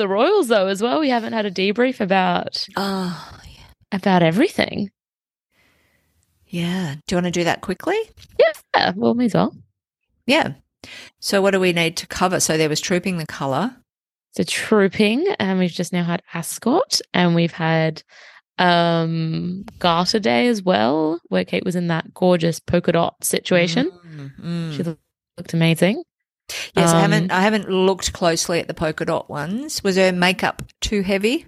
the royals though as well. We haven't had a debrief about Oh, about everything. yeah. Do you want to do that quickly? Yeah, well, may as well. Yeah. So, what do we need to cover? So, there was trooping the color. So trooping, and we've just now had Ascot, and we've had um Garter Day as well, where Kate was in that gorgeous polka dot situation. Mm, mm. She looked amazing. Yes, I Um, haven't. I haven't looked closely at the polka dot ones. Was her makeup too heavy?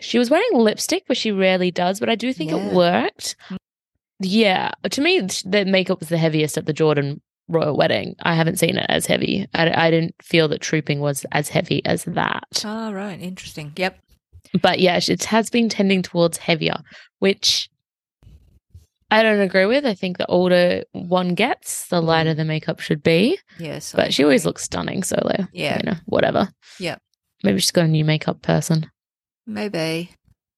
She was wearing lipstick, but she rarely does. But I do think Yeah. it worked. Yeah, to me, the makeup was the heaviest at the Jordan royal wedding. I haven't seen it as heavy. I, I didn't feel that trooping was as heavy as that. Oh, right. Interesting. Yep. But yeah, it has been tending towards heavier, which I don't agree with. I think the older one gets, the mm-hmm. lighter the makeup should be. Yes. But she always looks stunning, so like, Yeah. you know, whatever. Yeah. Maybe she's got a new makeup person. Maybe.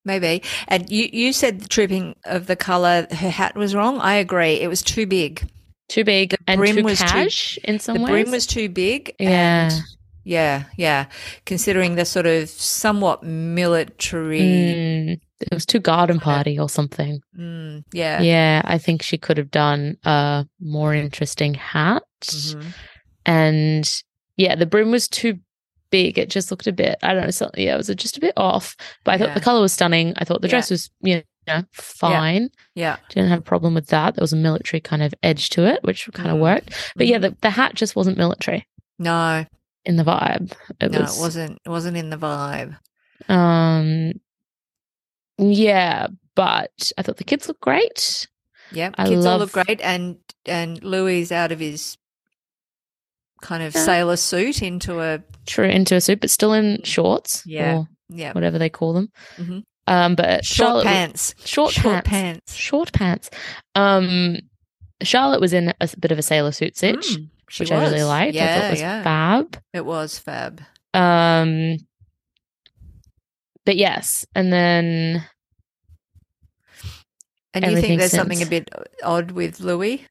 Maybe. And you, you said the tripping of the color, her hat was wrong. I agree. It was too big. Too big and brim too was too- cash in some the ways. brim was too big. Yeah. And yeah. Yeah. Considering the sort of somewhat military. Mm, it was too garden party or something. Mm, yeah. Yeah, I think she could have done a more interesting hat. Mhm. And yeah, the brim was too big. It just looked a bit, I don't know, yeah, it was just a bit off. But I thought Yeah. the color was stunning. I thought the Yeah. dress was, you know, fine. Yeah. Didn't have a problem with that. There was a military kind of edge to it, which kind of Mm. worked. But yeah, Mhm. the, the hat just wasn't military No, in the vibe. It no, was, it wasn't. It wasn't in the vibe. Um, yeah, but I thought the kids looked great. Yeah, I kids all look great, and and Louis out of his kind of Yeah. sailor suit into a True, into a suit, but still in shorts. Yeah. or yeah whatever they call them. Mhm. Um, but short Charlotte, pants, short, short pants, pants. short pants. Um, Charlotte was in a bit of a sailor suit stitch, Mm, she which I really liked. Yeah, I thought was yeah, fab. it was fab. Um, but yes, and then And you think there's something a bit odd with Louis?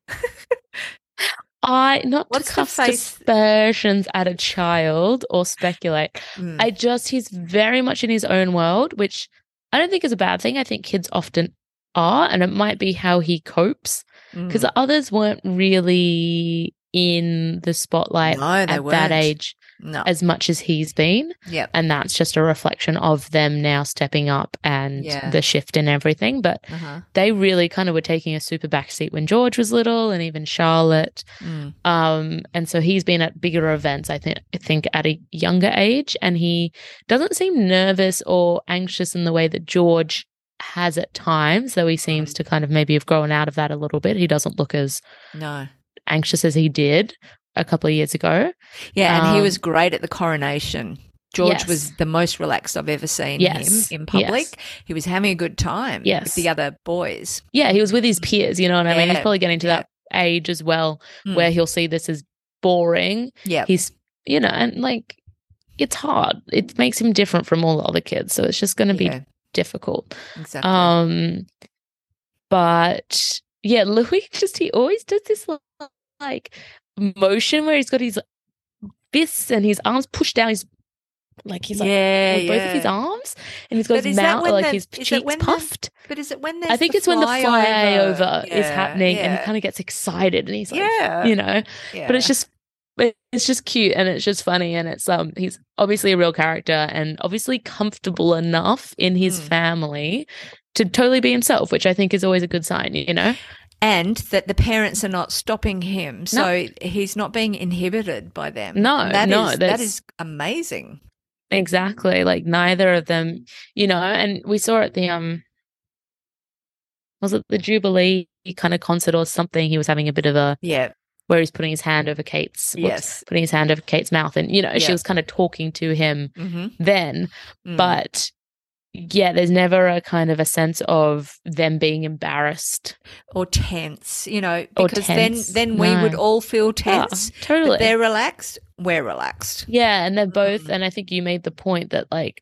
I not What's to cast aspersions at a child or speculate. Mm, I just he's very much in his own world, which I don't think is a bad thing. I think kids often are, and it might be how he copes because mm. others weren't really in the spotlight no, at weren't. that age No. as much as he's been, Yep. and that's just a reflection of them now stepping up and Yeah. the shift in everything. But Uh-huh. they really kind of were taking a super backseat when George was little, and even Charlotte. Mm. Um, and so he's been at bigger events, I think, I think at a younger age, and he doesn't seem nervous or anxious in the way that George has at times, though he seems Mm. to kind of maybe have grown out of that a little bit. He doesn't look as No. Anxious as he did a couple of years ago. Yeah, and he Um, was great at the coronation. George Yes. was the most relaxed I've ever seen Yes, him in public. yes. He was having a good time with Yes. the other boys. Yeah, he was with his peers, you know what I mean? He's probably getting to yeah. that age as well Mm. where he'll see this as boring. Yeah. He's, you know, and like, it's hard. It makes him different from all the other kids. So it's just going to be yeah, difficult. exactly. Um, but yeah, Louis just he always does this like motion where he's got his fists and his arms pushed down his like he's like yeah, with both of his arms and he's got But his mouth like his cheeks puffed. But is it when I think it's when the flyover? flyover is Yeah, happening and he kind of gets excited and he's like, yeah, you know, yeah. but it's just it- it's just cute and it's just funny and it's um he's obviously a real character and obviously comfortable enough in his Mm. family to totally be himself which i think is always a good sign you know and that the parents are not stopping him, so he's not being inhibited by them. No, that no, is- that that's- amazing. exactly. Like neither of them you know and we saw at the um was it the jubilee kind of concert or something? He was having a bit of a Yeah, where he's putting his hand over kate's whoops, yes, putting his hand over kate's mouth and you know she was kind of talking to him mm-hmm. then but yeah there's never a kind of a sense of them being embarrassed or tense, you know, because then then we would all feel Ah, tense. Totally they're relaxed. We're relaxed. yeah and they're both Mm. and i think you made the point that like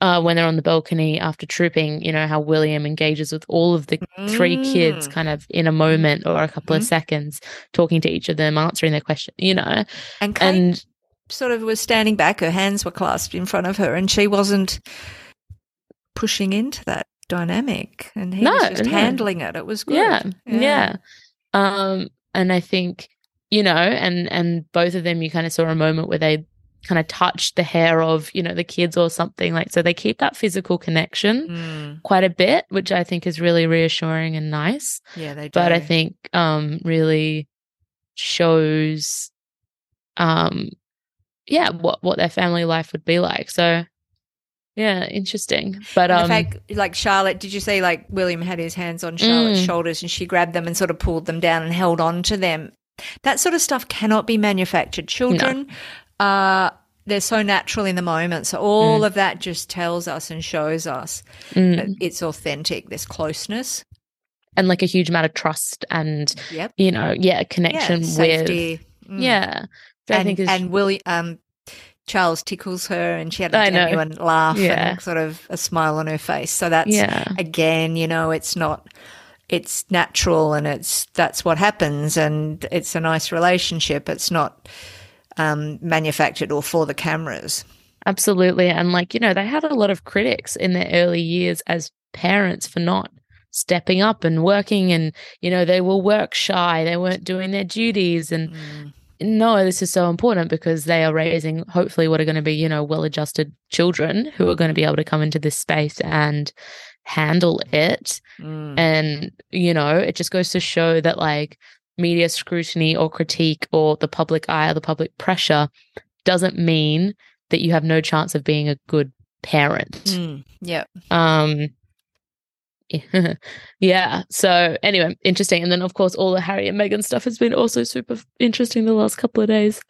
uh when they're on the balcony after trooping you know how william engages with all of the three kids Mm. kind of in a moment or a couple of Mhm. seconds talking to each of them answering their question you know And Kate, and sort of was standing back, her hands were clasped in front of her, and she wasn't pushing into that dynamic. And he No, was just no. handling it. It was good. Yeah, yeah. Um, and I think, you know, and and both of them you kind of saw a moment where they kind of touched the hair of, you know, the kids or something like so they keep that physical connection Mm, quite a bit, which I think is really reassuring and nice. yeah, they do. But I think um really shows um yeah, what what their family life would be like. So yeah, interesting. But And um fact, like Charlotte, did you see like William had his hands on Charlotte's Mm. shoulders and she grabbed them and sort of pulled them down and held on to them? That sort of stuff cannot be manufactured. Children are they're so natural in the moment. So all of that just tells us and shows us mm, that it's authentic, this closeness. and like a huge amount of trust and Yep. you know, yeah, connection yeah, with. Mm. Yeah. Which I and, think is and Willie, um, Charles tickles her and she had a I know. genuine laugh Yeah. and sort of a smile on her face. So that's yeah. again, you know, it's not it's natural and it's that's what happens and it's a nice relationship. It's not um, manufactured or for the cameras. Absolutely. And like, you know, they had a lot of critics in their early years as parents for not stepping up and working and, you know, they were work shy, they weren't doing their duties and Mm. No, this is so important because they are raising hopefully what are going to be, you know, well adjusted children who are going to be able to come into this space and handle it. Mm. And, you know, it just goes to show that like media scrutiny or critique or the public eye or the public pressure doesn't mean that you have no chance of being a good parent. Mm. Yeah. Um yeah. So anyway, interesting. And then of course all the Harry and Meghan stuff has been also super interesting the last couple of days.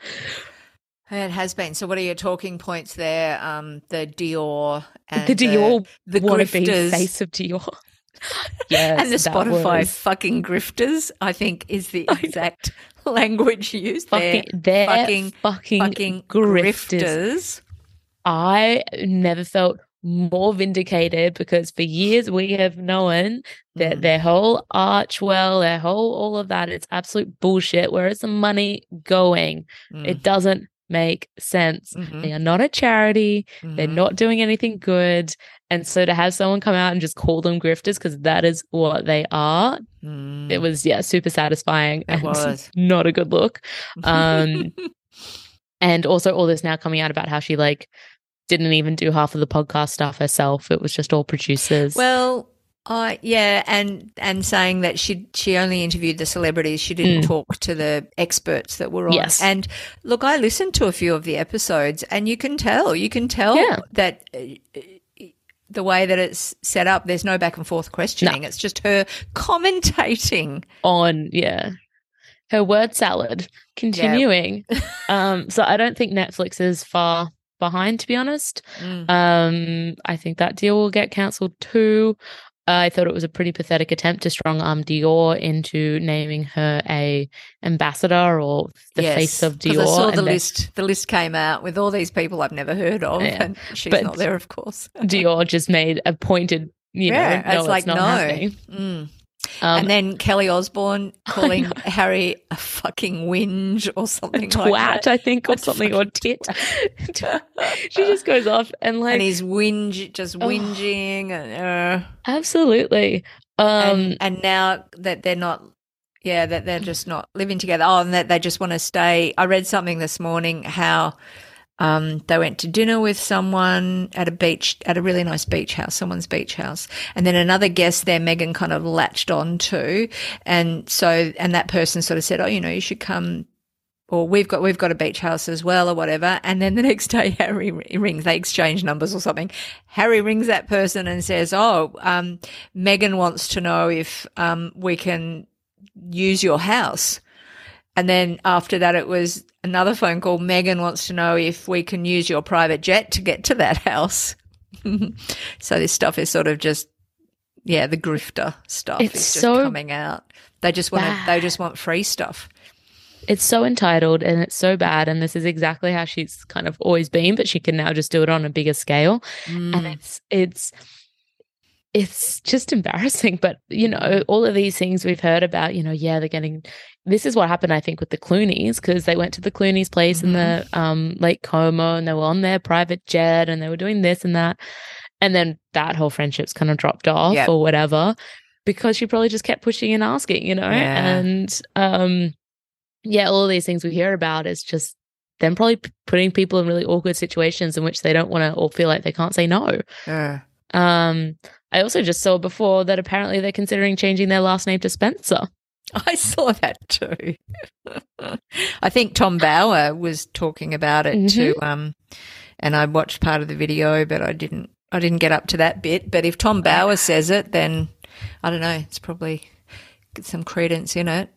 It has been. So, what are your talking points there? Um, the Dior and the Dior the wannabe grifters, face of Dior. yes. and the Spotify was fucking grifters. I think is the exact language used. fucking They're they're fucking- fucking, fucking grifters. grifters. I never felt more vindicated because for years we have known that Mm. their whole Archewell, their whole all of that, it's absolute bullshit. Where is the money going? Mm. It doesn't make sense. Mhm. They are not a charity. They're Mhm. not doing anything good. And so to have someone come out and just call them grifters because that is what they are, Mm. it was yeah, super satisfying It and was. not a good look. Um and also all this now coming out about how she like didn't even do half of the podcast stuff herself. It was just all producers. Well, I yeah, and and saying that she she only interviewed the celebrities. She didn't Mm. talk to the experts that were on. Yes. And look, I listened to a few of the episodes, and you can tell, you can tell Yeah. that. uh, the way that it's set up, there's no back and forth questioning. It's just her commentating. on yeah. Her word salad continuing. um so I don't think Netflix is far behind to be honest. Mm. Um I think that deal will get cancelled too. I thought it was a pretty pathetic attempt to strong arm Dior into naming her a ambassador or the face of Dior. I saw the list. The list came out with all these people I've never heard of, Yeah. and she's But- not there, of course. Dior just made a pointed, you know, Yeah, no, it's like, not no. Mm. Um, and then Kelly Osbourne calling Harry a fucking whinge or something twat, like that. I think, or something, or tit. she just goes off and like and he's whinge, just Oh. whinging, and, uh, absolutely. Um, and and now that they're not, yeah, that they're just not living together. Oh, and that they just want to stay. I read something this morning how um, they went to dinner with someone at a beach, at a really nice beach house, someone's beach house, and then another guest there, Meghan, kind of latched on to, and so and that person sort of said, oh, you know, you should come or we've got we've got a beach house as well or whatever. And then the next day harry rings they exchange numbers or something. Harry rings that person and says oh um, meghan wants to know if um, we can use your house and then after that it was another phone call meghan wants to know if we can use your private jet to get to that house so this stuff is sort of just yeah the grifter stuff It's is just so coming out they just want to, they just want free stuff it's so entitled and it's so bad. And this is exactly how she's kind of always been, but she can now just do it on a bigger scale. And Mm. it's, it's, it's just embarrassing. But, you Mm. know, all of these things we've heard about, you know, yeah, they're getting this is what happened, I think, with the Clooney's, because they went to the Clooney's place in the Mm-hmm. um Lake Como and they were on their private jet and they were doing this and that. And then that whole friendship's kind of dropped off Yep. or whatever. Because she probably just kept pushing and asking, you know? Yeah. And um yeah, all of these things we hear about is just them probably p- putting people in really awkward situations in which they don't want to or feel like they can't say no. Uh, Um, I also just saw before that apparently they're considering changing their last name to Spencer. I saw that too. I think Tom Bower was talking about it too. Um, and I watched part of the video, but I didn't. I didn't get up to that bit. But if Tom Bower says it, then I don't know. It's probably some credence in it.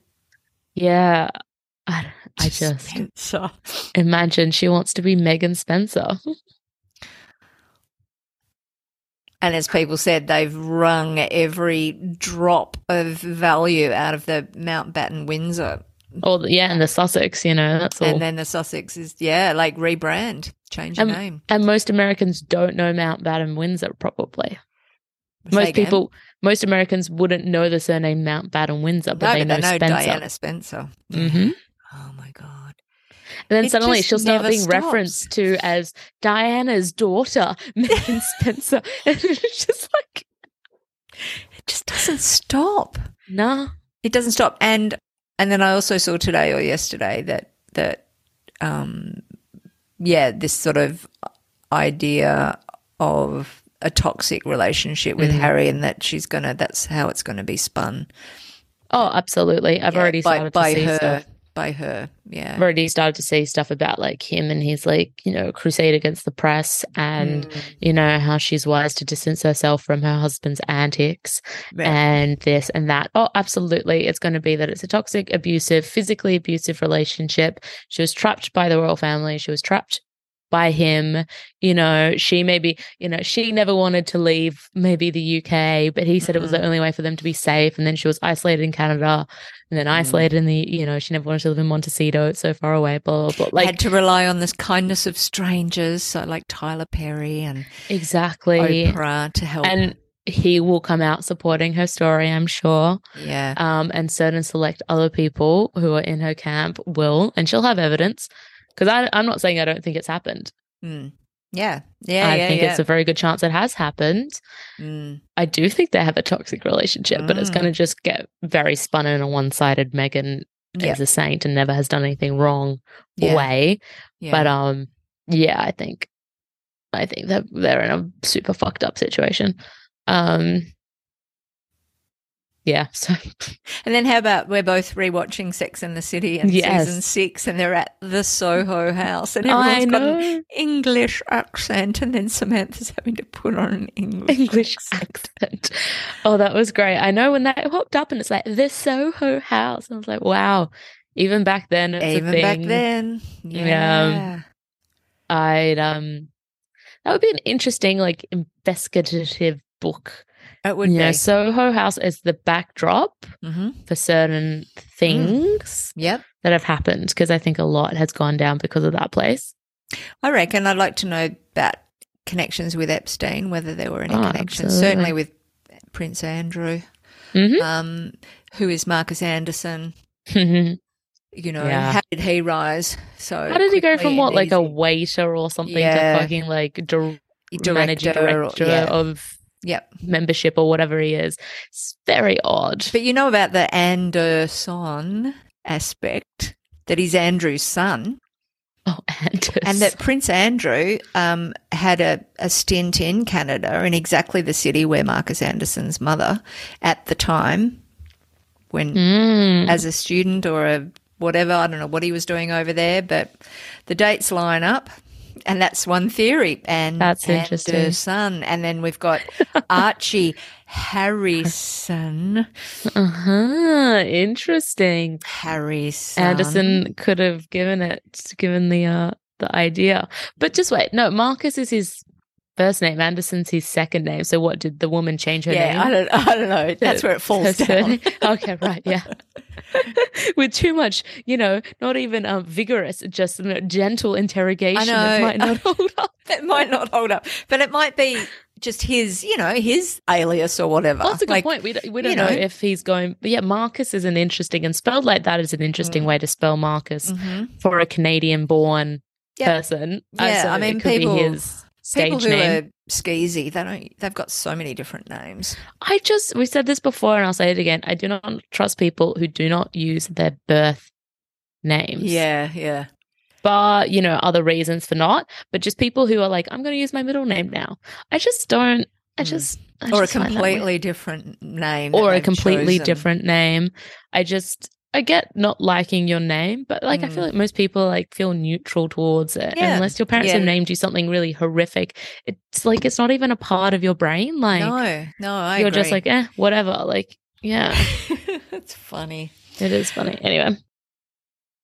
Yeah, I, I just Spencer. imagine she wants to be Meghan Spencer. And as people said, they've wrung every drop of value out of the Mountbatten Windsor. Or yeah, and the Sussex, you know, that's all. And then the Sussex is, yeah, like rebrand, change Um, name. and most Americans don't know Mountbatten Windsor probably. Say most again. people, most Americans wouldn't know the surname Mountbatten Windsor, but no, they know, but they know Spencer. Diana Spencer. hmm Oh God. And then It suddenly she'll start being stops. referenced to as Diana's daughter, Meghan Spencer. and it's just like, It just doesn't stop. nah. It doesn't stop. And and then I also saw today or yesterday that that um yeah, this sort of idea of a toxic relationship with Mhm. Harry and that she's gonna that's how it's gonna be spun. Oh, absolutely. I've Yeah, already started by to see her stuff. By her. Yeah. I've already started to see stuff about like him and his like, you know, crusade against the press and, Mm, you know, how she's wise to distance herself from her husband's antics yeah. and this and that. Oh, absolutely. It's going to be that it's a toxic, abusive, physically abusive relationship. She was trapped by the royal family. She was trapped by him. You know, she maybe, you know, she never wanted to leave maybe the UK, but he said it was the Mhm. only way for them to be safe. And then she was isolated in Canada and then Mm. isolated in the, you know, she never wanted to live in Montecito. It's so far away, blah, blah, blah. Like, had to rely on this kindness of strangers, so like Tyler Perry and exactly. Oprah to help. And he will come out supporting her story, I'm sure. yeah. um, and certain select other people who are in her camp will, and she'll have evidence. Because I'm not saying I don't think it's happened. Mm. Yeah. Yeah. I yeah, think yeah. it's a very good chance it has happened. Mm. I do think they have a toxic relationship, but it's Mm. going to just get very spun in a one sided Meghan Yeah. is a saint and never has done anything wrong Yeah. way. But um, yeah, I think I think that they're in a super fucked up situation. Um, yeah, so And then how about we're both rewatching Sex and the City and Yes. season six, and they're at the Soho house, and everyone's got an English accent, and then Samantha's having to put on an English, English accent. Oh, that was great. I know when that popped up and it's like the Soho House. I was like, wow. Even back then, it's a Even back then, Yeah. yeah, I'd um, that would be an interesting like investigative book. It would you be. Soho House is the backdrop hmm for certain things Yep, that have happened because I think a lot has gone down because of that place. I reckon. I'd like to know about connections with Epstein, whether there were any Oh, connections. absolutely. Certainly with Prince Andrew, hmm um, who is Markus Anderson. You know, Yeah. how did he rise? So How did he go from what, like a waiter or something Yeah. to fucking like dir- managing director? or- yeah. of Yep. membership or whatever he is. It's very odd. But you know about the Anderson aspect that he's Andrew's son, oh, Anders. and that Prince Andrew um, had a, a stint in Canada in exactly the city where Markus Anderson's mother at the time, when Mm. as a student or a whatever, I don't know what he was doing over there, but the dates line up. And that's one theory. And That's and interesting. her son. And then we've got Archie Harrison. uh-huh. Interesting. Harrison. Anderson could have given it, given the uh the idea. But just wait, no, Markus is his first name. Anderson's his second name. So what did the woman change her Yeah, name? I don't, I don't know. That's where it falls down. okay, right, yeah. With too much, you know, not even um, vigorous, just you know, gentle interrogation. I know. It might not hold up. It might not hold up, but it might be just his, you know, his alias or whatever. That's a good Like, point. We don't, we don't you know, know. if he's going, but yeah, Markus is an interesting and spelled like that is an interesting Mm. way to spell Marcus Mhm. for a Canadian born Yeah. person. Uh, Yeah, so I mean, people- his People who name. are skeezy, they don't. They've got so many different names. I just we said this before and I'll say it again. I do not trust people who do not use their birth names. Yeah, yeah. But you know, other reasons for not. But just people who are like, I'm gonna use my middle name now. I just don't I Mm. just I or a just weird. completely different name, or a completely chosen. different name. I just I get not liking your name, but like I feel Mm. like most people like feel neutral towards it. Yeah. Unless your parents have named you something really horrific. It's like it's not even a part of your brain. Like no, no, I you're just like, eh, whatever. Like, yeah, That's funny. it is funny. Anyway.